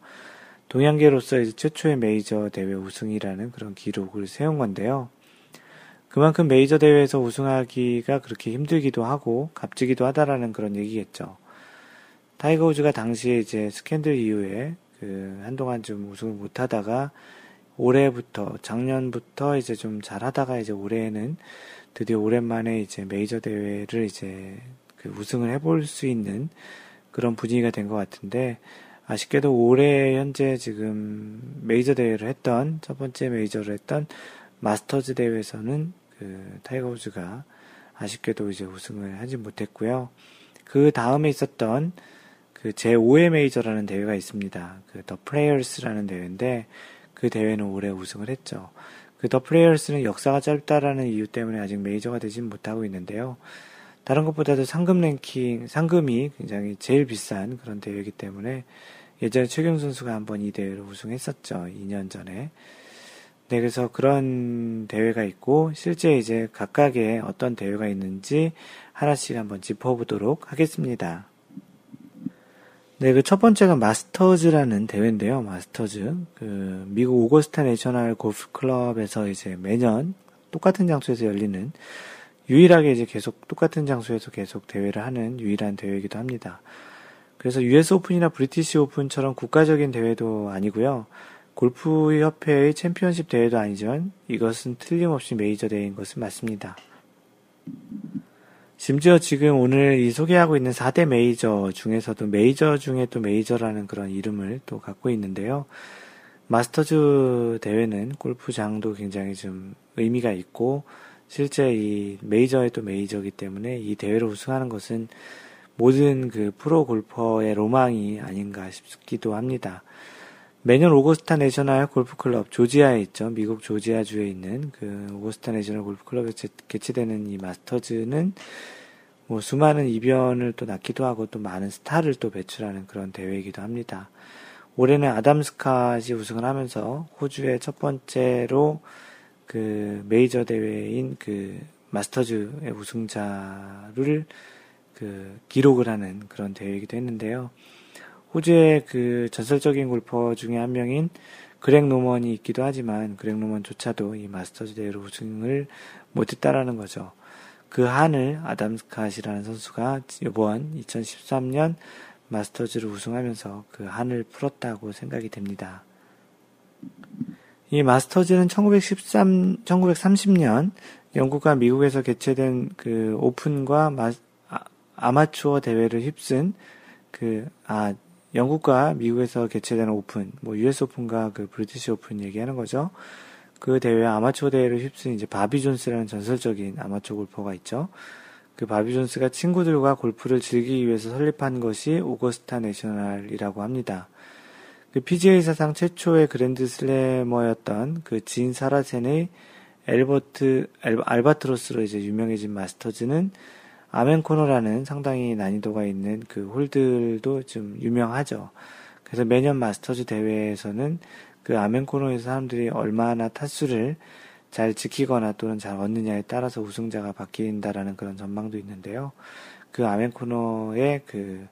동양계로서 이제 최초의 메이저 대회 우승이라는 그런 기록을 세운 건데요. 그만큼 메이저 대회에서 우승하기가 그렇게 힘들기도 하고 값지기도 하다라는 그런 얘기겠죠. 타이거 우즈가 당시에 이제 스캔들 이후에 그 한동안 좀 우승을 못 하다가 올해부터 작년부터 이제 좀 잘하다가 이제 올해에는 드디어 오랜만에 이제 메이저 대회를 이제 그 우승을 해볼 수 있는 그런 분위기가 된 것 같은데 아쉽게도 올해 현재 지금 메이저 대회를 했던 첫 번째 메이저를 했던 마스터즈 대회에서는 그 타이거 우즈가 아쉽게도 이제 우승을 하지 못했고요. 그 다음에 있었던 그 제5의 메이저라는 대회가 있습니다. 그 더 플레이어스라는 대회인데 그 대회는 올해 우승을 했죠. 그 더 플레이어스는 역사가 짧다라는 이유 때문에 아직 메이저가 되진 못하고 있는데요. 다른 것보다도 상금 랭킹, 상금이 굉장히 제일 비싼 그런 대회이기 때문에 예전에 최경 선수가 한번 이 대회를 우승했었죠. 2년 전에. 네, 그래서 그런 대회가 있고, 실제 이제 각각의 어떤 대회가 있는지 하나씩 한번 짚어보도록 하겠습니다. 네, 그 첫 번째가 마스터즈라는 대회인데요. 마스터즈. 그 미국 오거스타 내셔널 골프 클럽에서 이제 매년 똑같은 장소에서 열리는 유일하게 이제 계속 똑같은 장소에서 계속 대회를 하는 유일한 대회이기도 합니다. 그래서 US 오픈이나 브리티시 오픈처럼 국가적인 대회도 아니고요. 골프 협회의 챔피언십 대회도 아니지만 이것은 틀림없이 메이저 대회인 것은 맞습니다. 심지어 지금 오늘 이 소개하고 있는 4대 메이저 중에서도 메이저 중에 또 메이저라는 그런 이름을 또 갖고 있는데요. 마스터즈 대회는 골프장도 굉장히 좀 의미가 있고 실제 이 메이저의 또 메이저이기 때문에 이 대회를 우승하는 것은 모든 그 프로 골퍼의 로망이 아닌가 싶기도 합니다. 매년 오거스타 내셔널 골프클럽 조지아에 있죠. 미국 조지아주에 있는 그 오거스타 내셔널 골프클럽에서 개최되는 이 마스터즈는 뭐 수많은 이변을 또 낳기도 하고 또 많은 스타를 또 배출하는 그런 대회이기도 합니다. 올해는 아담 스캇이 우승을 하면서 호주의 첫 번째로 그 메이저 대회인 그 마스터즈의 우승자를 그 기록을 하는 그런 대회이기도 했는데요. 호주의 그 전설적인 골퍼 중에 한 명인 그렉 노먼이 있기도 하지만 그렉 노먼조차도 이 마스터즈 대회로 우승을 못했다라는 거죠. 그 한을 아담 스캇이라는 선수가 이번 2013년 마스터즈를 우승하면서 그 한을 풀었다고 생각이 됩니다. 이 마스터즈는 1913, 1930년 영국과 미국에서 개최된 그 오픈과 마, 아, 마추어 대회를 휩쓴 그, 아, 영국과 미국에서 개최되는 오픈, 뭐 US 오픈과 그 브리티시 오픈 얘기하는 거죠. 그 대회 아마추어 대회를 휩쓴 이제 바비 존스라는 전설적인 아마추어 골퍼가 있죠. 그 바비 존스가 친구들과 골프를 즐기기 위해서 설립한 것이 오거스타 내셔널이라고 합니다. 그 PGA 사상 최초의 그랜드 슬래머였던 그 진 사라센의 엘버트 알, 알바트로스로 이제 유명해진 마스터즈는 아멘 코너라는 상당히 난이도가 있는 그 홀들도 좀 유명하죠. 그래서 매년 마스터즈 대회에서는 그 아멘 코너에서 사람들이 얼마나 타수를 잘 지키거나 또는 잘 얻느냐에 따라서 우승자가 바뀐다라는 그런 전망도 있는데요. 그 아멘 코너의 그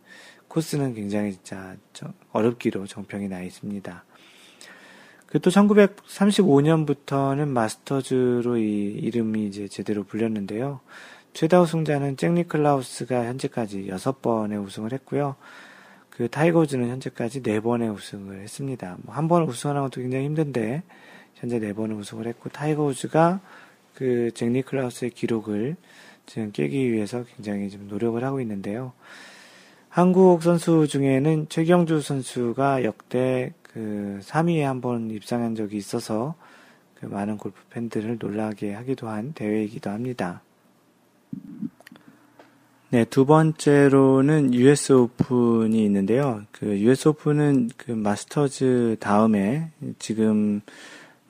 코스는 굉장히 진짜 어렵기로 정평이 나 있습니다. 그 또 1935년부터는 마스터즈로 이 이름이 이제 제대로 불렸는데요. 최다 우승자는 잭 니클라우스가 현재까지 6번의 우승을 했고요. 그 타이거즈는 현재까지 4번의 우승을 했습니다. 뭐 한 번 우승하는 것도 굉장히 힘든데 현재 4번의 우승을 했고 타이거우즈가 그 잭 니클라우스의 기록을 지금 깨기 위해서 굉장히 좀 노력을 하고 있는데요. 한국 선수 중에는 최경주 선수가 역대 그 3위에 한 번 입상한 적이 있어서 그 많은 골프 팬들을 놀라게 하기도 한 대회이기도 합니다. 네, 두 번째로는 US 오픈이 있는데요. 그 US 오픈은 그 마스터즈 다음에 지금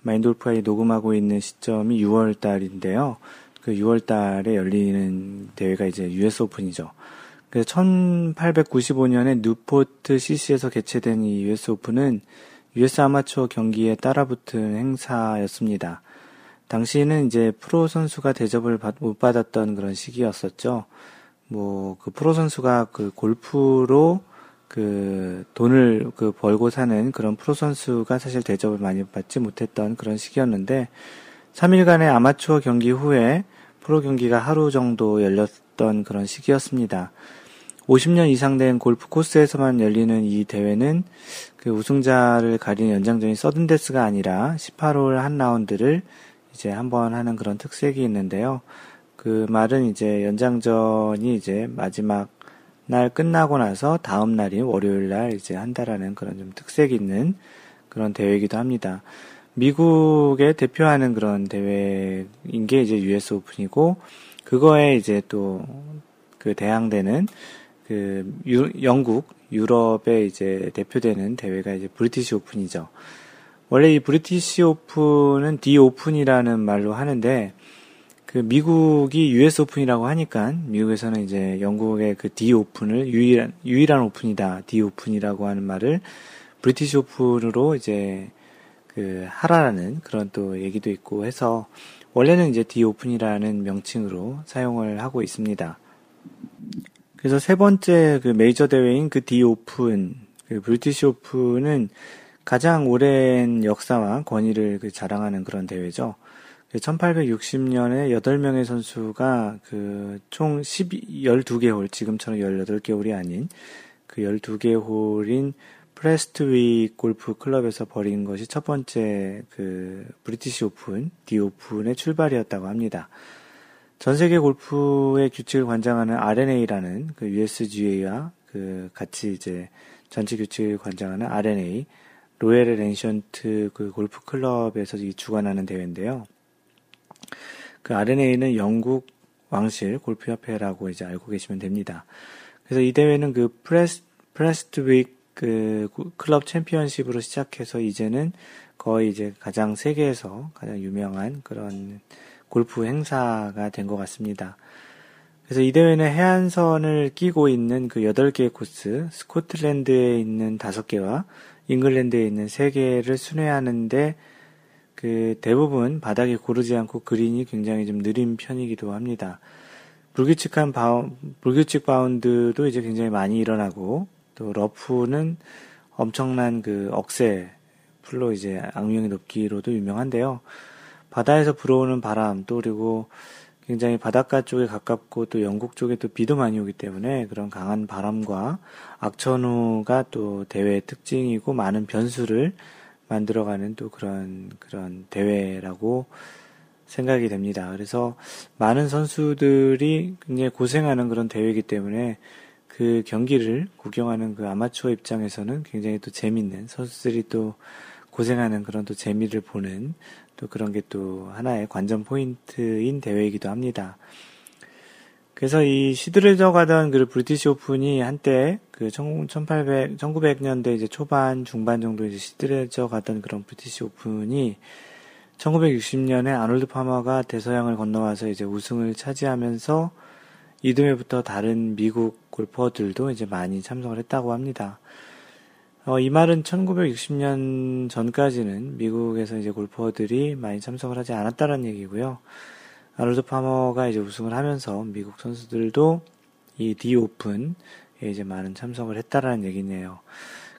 마인드골프가 녹음하고 있는 시점이 6월 달인데요. 그 6월 달에 열리는 대회가 이제 US 오픈이죠. 그래서 1895년에 뉴포트 CC에서 개최된 이 US 오픈은 US 아마추어 경기에 따라붙은 행사였습니다. 당시에는 이제 프로 선수가 대접을 못 받았던 그런 시기였었죠. 뭐, 그 프로 선수가 그 골프로 그 돈을 그 벌고 사는 그런 프로 선수가 사실 대접을 많이 받지 못했던 그런 시기였는데 3일간의 아마추어 경기 후에 프로 경기가 하루 정도 열렸던 그런 시기였습니다. 50년 이상 된 골프 코스에서만 열리는 이 대회는 그 우승자를 가리는 연장전이 서든데스가 아니라 18홀 한 라운드를 이제 한번 하는 그런 특색이 있는데요. 그 말은 이제 연장전이 이제 마지막 날 끝나고 나서 다음 날인 월요일 날 이제 한다라는 그런 좀 특색 있는 그런 대회이기도 합니다. 미국에 대표하는 그런 대회인 게 이제 US 오픈이고 그거에 이제 또 그 대항되는 그 유, 영국 유럽에 이제 대표되는 대회가 이제 브리티시 오픈이죠. 원래 이 브리티시 오픈은 디 오픈이라는 말로 하는데 그 미국이 US 오픈이라고 하니까 미국에서는 이제 영국의 그 디 오픈을 유일한 유일한 오픈이다 디 오픈이라고 하는 말을 브리티시 오픈으로 이제 그 하라라는 그런 또 얘기도 있고 해서 원래는 이제 디 오픈이라는 명칭으로 사용을 하고 있습니다. 그래서 세 번째 그 메이저 대회인 그 디 오픈, 그 브리티시 오픈은 가장 오랜 역사와 권위를 그 자랑하는 그런 대회죠. 1860년에 그 8명의 선수가 그 총 12개 홀, 지금처럼 18개 홀이 아닌 그 12개 홀인 프레스트윅 골프 클럽에서 벌인 것이 첫 번째 그 브리티시 오픈, 디 오픈의 출발이었다고 합니다. 전 세계 골프의 규칙을 관장하는 R&A라는 그 USGA와 그 같이 이제 전체 규칙을 관장하는 R&A, 로얄 앤 에인션트 그 골프 클럽에서 주관하는 대회인데요. 그 R&A는 영국 왕실 골프협회라고 이제 알고 계시면 됩니다. 그래서 이 대회는 그 프레스, 프레스트윅 그 클럽 챔피언십으로 시작해서 이제는 거의 이제 가장 세계에서 가장 유명한 그런 골프 행사가 된 것 같습니다. 그래서 이 대회는 해안선을 끼고 있는 그 8개의 코스, 스코틀랜드에 있는 5개와 잉글랜드에 있는 3개를 순회하는데 그 대부분 바닥이 고르지 않고 그린이 굉장히 좀 느린 편이기도 합니다. 불규칙한 바운, 불규칙 바운드도 이제 굉장히 많이 일어나고 또 러프는 엄청난 그 억새 풀로 이제 악명이 높기로도 유명한데요. 바다에서 불어오는 바람 또 그리고 굉장히 바닷가 쪽에 가깝고 또 영국 쪽에 또 비도 많이 오기 때문에 그런 강한 바람과 악천후가 또 대회의 특징이고 많은 변수를 만들어가는 또 그런 그런 대회라고 생각이 됩니다. 그래서 많은 선수들이 굉장히 고생하는 그런 대회이기 때문에 그 경기를 구경하는 그 아마추어 입장에서는 굉장히 또 재밌는 선수들이 또 고생하는 그런 또 재미를 보는 또 그런 게 또 하나의 관전 포인트인 대회이기도 합니다. 그래서 이 시들해져 가던 그 브리티시 오픈이 한때 그 1800, 1900년대 이제 초반, 중반 정도 이제 시들해져 가던 그런 브리티시 오픈이 1960년에 아놀드 파머가 대서양을 건너와서 이제 우승을 차지하면서 이듬해부터 다른 미국 골퍼들도 이제 많이 참석을 했다고 합니다. 어, 이 말은 1960년 전까지는 미국에서 이제 골퍼들이 많이 참석을 하지 않았다는 얘기고요. 아놀드 파머가 이제 우승을 하면서 미국 선수들도 이 D 오픈에 이제 많은 참석을 했다라는 얘기네요.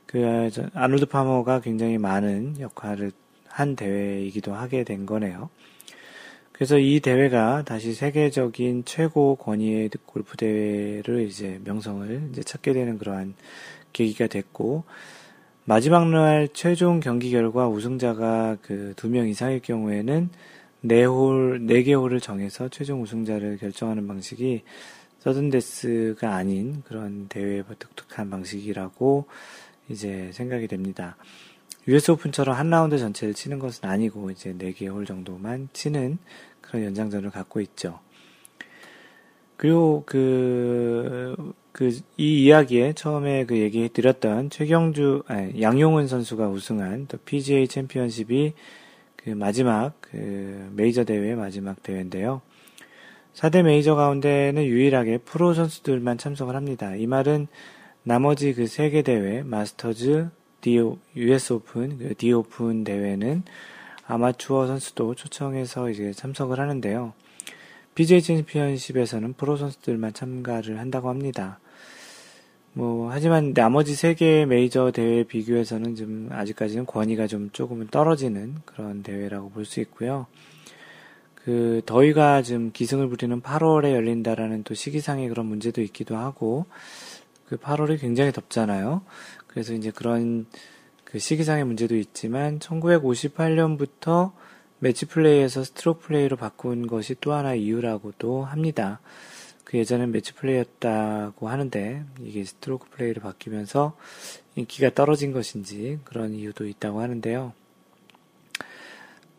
그 아놀드 파머가 굉장히 많은 역할을 한 대회이기도 하게 된 거네요. 그래서 이 대회가 다시 세계적인 최고 권위의 골프 대회를 이제 명성을 이제 찾게 되는 그러한 계기가 됐고 마지막 날 최종 경기 결과 우승자가 그 두 명 이상일 경우에는 네 홀, 네개 홀을 정해서 최종 우승자를 결정하는 방식이 서든데스가 아닌 그런 대회의 독특한 방식이라고 이제 생각이 됩니다. US 오픈처럼 한 라운드 전체를 치는 것은 아니고 이제 네 개 홀 정도만 치는 그런 연장전을 갖고 있죠. 그리고 그, 그, 이 이야기에 처음에 그 얘기 드렸던 최경주, 아니, 양용은 선수가 우승한 또 PGA 챔피언십이 그 마지막, 그 메이저 대회의 마지막 대회인데요. 4대 메이저 가운데는 유일하게 프로 선수들만 참석을 합니다. 이 말은 나머지 그 세 개 대회, 마스터즈, The US 오픈, 그 The 오픈 대회는 아마추어 선수도 초청해서 이제 참석을 하는데요. PGA 챔피언십에서는 프로 선수들만 참가를 한다고 합니다. 뭐, 하지만 나머지 세 개의 메이저 대회 비교해서는 좀 아직까지는 권위가 좀 조금은 떨어지는 그런 대회라고 볼 수 있고요. 그 더위가 좀 기승을 부리는 8월에 열린다라는 또 시기상의 그런 문제도 있기도 하고 그 8월이 굉장히 덥잖아요. 그래서 이제 그런 그 시기상의 문제도 있지만 1958년부터 매치 플레이에서 스트로크 플레이로 바꾼 것이 또 하나 이유라고도 합니다. 그 예전엔 매치 플레이였다고 하는데 이게 스트로크 플레이로 바뀌면서 인기가 떨어진 것인지 그런 이유도 있다고 하는데요.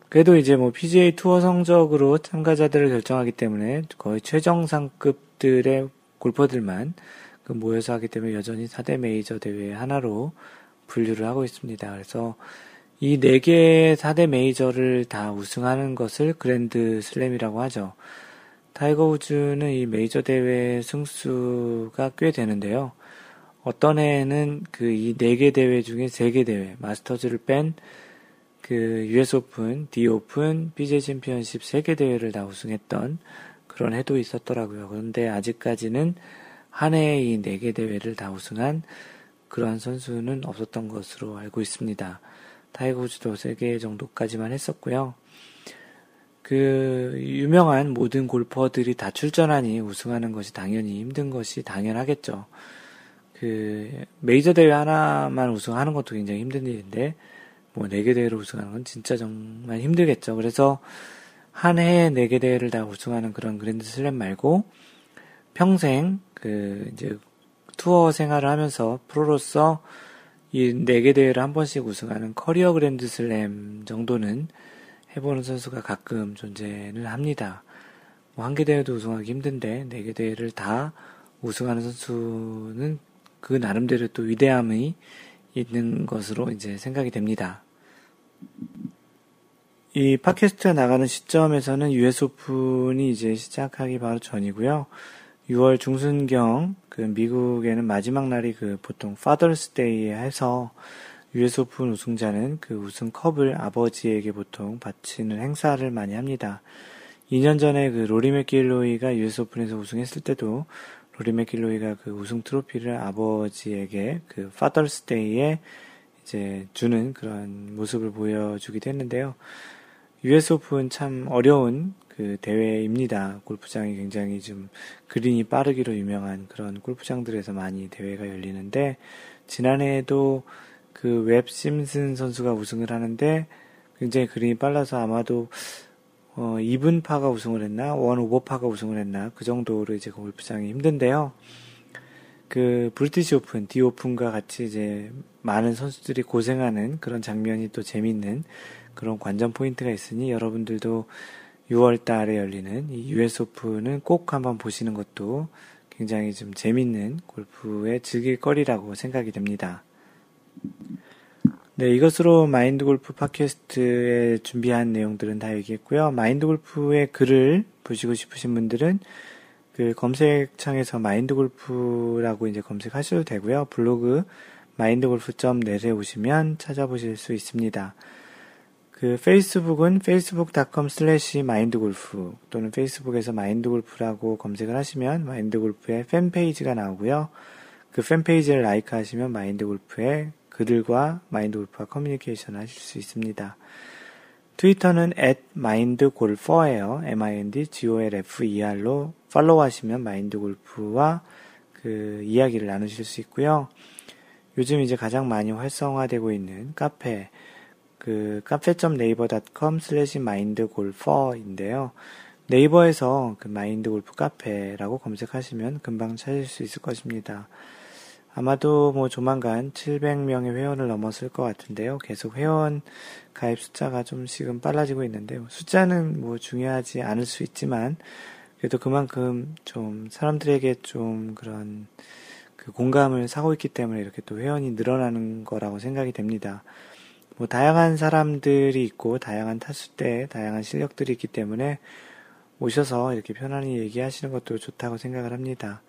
그래도 이제 뭐 PGA 투어 성적으로 참가자들을 결정하기 때문에 거의 최정상급들의 골퍼들만 그 모여서 하기 때문에 여전히 4대 메이저 대회 하나로 분류를 하고 있습니다. 그래서 이 4개의 4대 메이저를 다 우승하는 것을 그랜드 슬램이라고 하죠. 타이거 우즈는 이 메이저 대회 승수가 꽤 되는데요. 어떤 해에는 그이 4개 대회 중에 3개 대회, 마스터즈를 뺀 그 US 오픈, The 오픈, PGA 챔피언십 3개 대회를 다 우승했던 그런 해도 있었더라고요. 그런데 아직까지는 한 해에 이 4개 대회를 다 우승한 그러한 선수는 없었던 것으로 알고 있습니다. 타이거 우즈도 3개 정도까지만 했었고요. 그 유명한 모든 골퍼들이 다 출전하니 우승하는 것이 당연히 힘든 것이 당연하겠죠. 그 메이저 대회 하나만 우승하는 것도 굉장히 힘든 일인데 뭐 네 개 대회를 우승하는 건 진짜 정말 힘들겠죠. 그래서 한 해에 네 개 대회를 다 우승하는 그런 그랜드 슬램 말고 평생 그 이제 투어 생활을 하면서 프로로서 이 네 개 대회를 한 번씩 우승하는 커리어 그랜드 슬램 정도는 해보는 선수가 가끔 존재는 합니다. 뭐 한 개 대회도 우승하기 힘든데 네 개 대회를 다 우승하는 선수는 그 나름대로 또 위대함이 있는 것으로 이제 생각이 됩니다. 이 팟캐스트가 나가는 시점에서는 US 오픈이 이제 시작하기 바로 전이고요. 6월 중순경 그 미국에는 마지막 날이 그 보통 Father's Day에 해서 US 오픈 우승자는 그 우승 컵을 아버지에게 보통 바치는 행사를 많이 합니다. 2년 전에 그 로리 맥길로이가 US 오픈에서 우승했을 때도 로리 맥길로이가 그 우승 트로피를 아버지에게 그 Father's Day에 이제 주는 그런 모습을 보여주기도 했는데요. US 오픈 참 어려운 그 대회입니다. 골프장이 굉장히 좀 그린이 빠르기로 유명한 그런 골프장들에서 많이 대회가 열리는데 지난해에도 그 웹 심슨 선수가 우승을 하는데 굉장히 그린이 빨라서 아마도 어 이븐 파가 우승을 했나 one 오버 파가 우승을 했나 그 정도로 이제 골프장이 힘든데요. 그 브리티시 오픈, The 오픈과 같이 이제 많은 선수들이 고생하는 그런 장면이 또 재밌는 그런 관전 포인트가 있으니 여러분들도 6월 달에 열리는 이 US 오픈은 꼭 한번 보시는 것도 굉장히 좀 재밌는 골프의 즐길 거리라고 생각이 됩니다. 네, 이것으로 마인드 골프 팟캐스트에 준비한 내용들은 다 얘기했고요. 마인드 골프의 글을 보시고 싶으신 분들은 그 검색창에서 마인드 골프라고 이제 검색하셔도 되고요. 블로그 마인드골프.net에 오시면 찾아보실 수 있습니다. 그 페이스북은 facebook.com slash mindgolf 또는 페이스북에서 마인드골프라고 검색을 하시면 마인드골프의 팬페이지가 나오고요. 그 팬페이지를 like 하시면 마인드골프의 글들과 마인드골프와 커뮤니케이션 하실 수 있습니다. 트위터는 at mindgolfer예요. m-i-n-d-g-o-l-f-e-r로 팔로우 하시면 마인드골프와 그 이야기를 나누실 수 있고요. 요즘 이제 가장 많이 활성화되고 있는 카페 그 cafe.naver.com 슬래시 mindgolfer인데요. 네이버에서 그 마인드골프 카페라고 검색하시면 금방 찾을 수 있을 것입니다. 아마도 뭐 조만간 700명의 회원을 넘었을 것 같은데요. 계속 회원 가입 숫자가 좀씩은 빨라지고 있는데요. 숫자는 뭐 중요하지 않을 수 있지만 그래도 그만큼 좀 사람들에게 좀 그런 그 공감을 사고 있기 때문에 이렇게 또 회원이 늘어나는 거라고 생각이 됩니다. 뭐 다양한 사람들이 있고 다양한 타수대, 다양한 실력들이 있기 때문에 오셔서 이렇게 편안히 얘기하시는 것도 좋다고 생각을 합니다.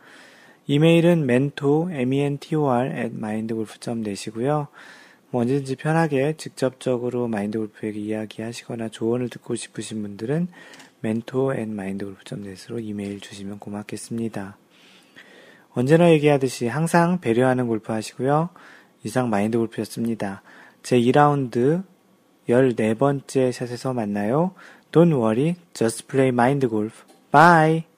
이메일은 mentor, mentor at mindgolf.net이고요. 뭐 언제든지 편하게 직접적으로 마인드골프에게 이야기하시거나 조언을 듣고 싶으신 분들은 mentor at mindgolf.net으로 이메일 주시면 고맙겠습니다. 언제나 얘기하듯이 항상 배려하는 골프 하시고요. 이상 마인드 골프였습니다. 제 2라운드 14번째 샷에서 만나요. Don't worry, just play mind golf. Bye!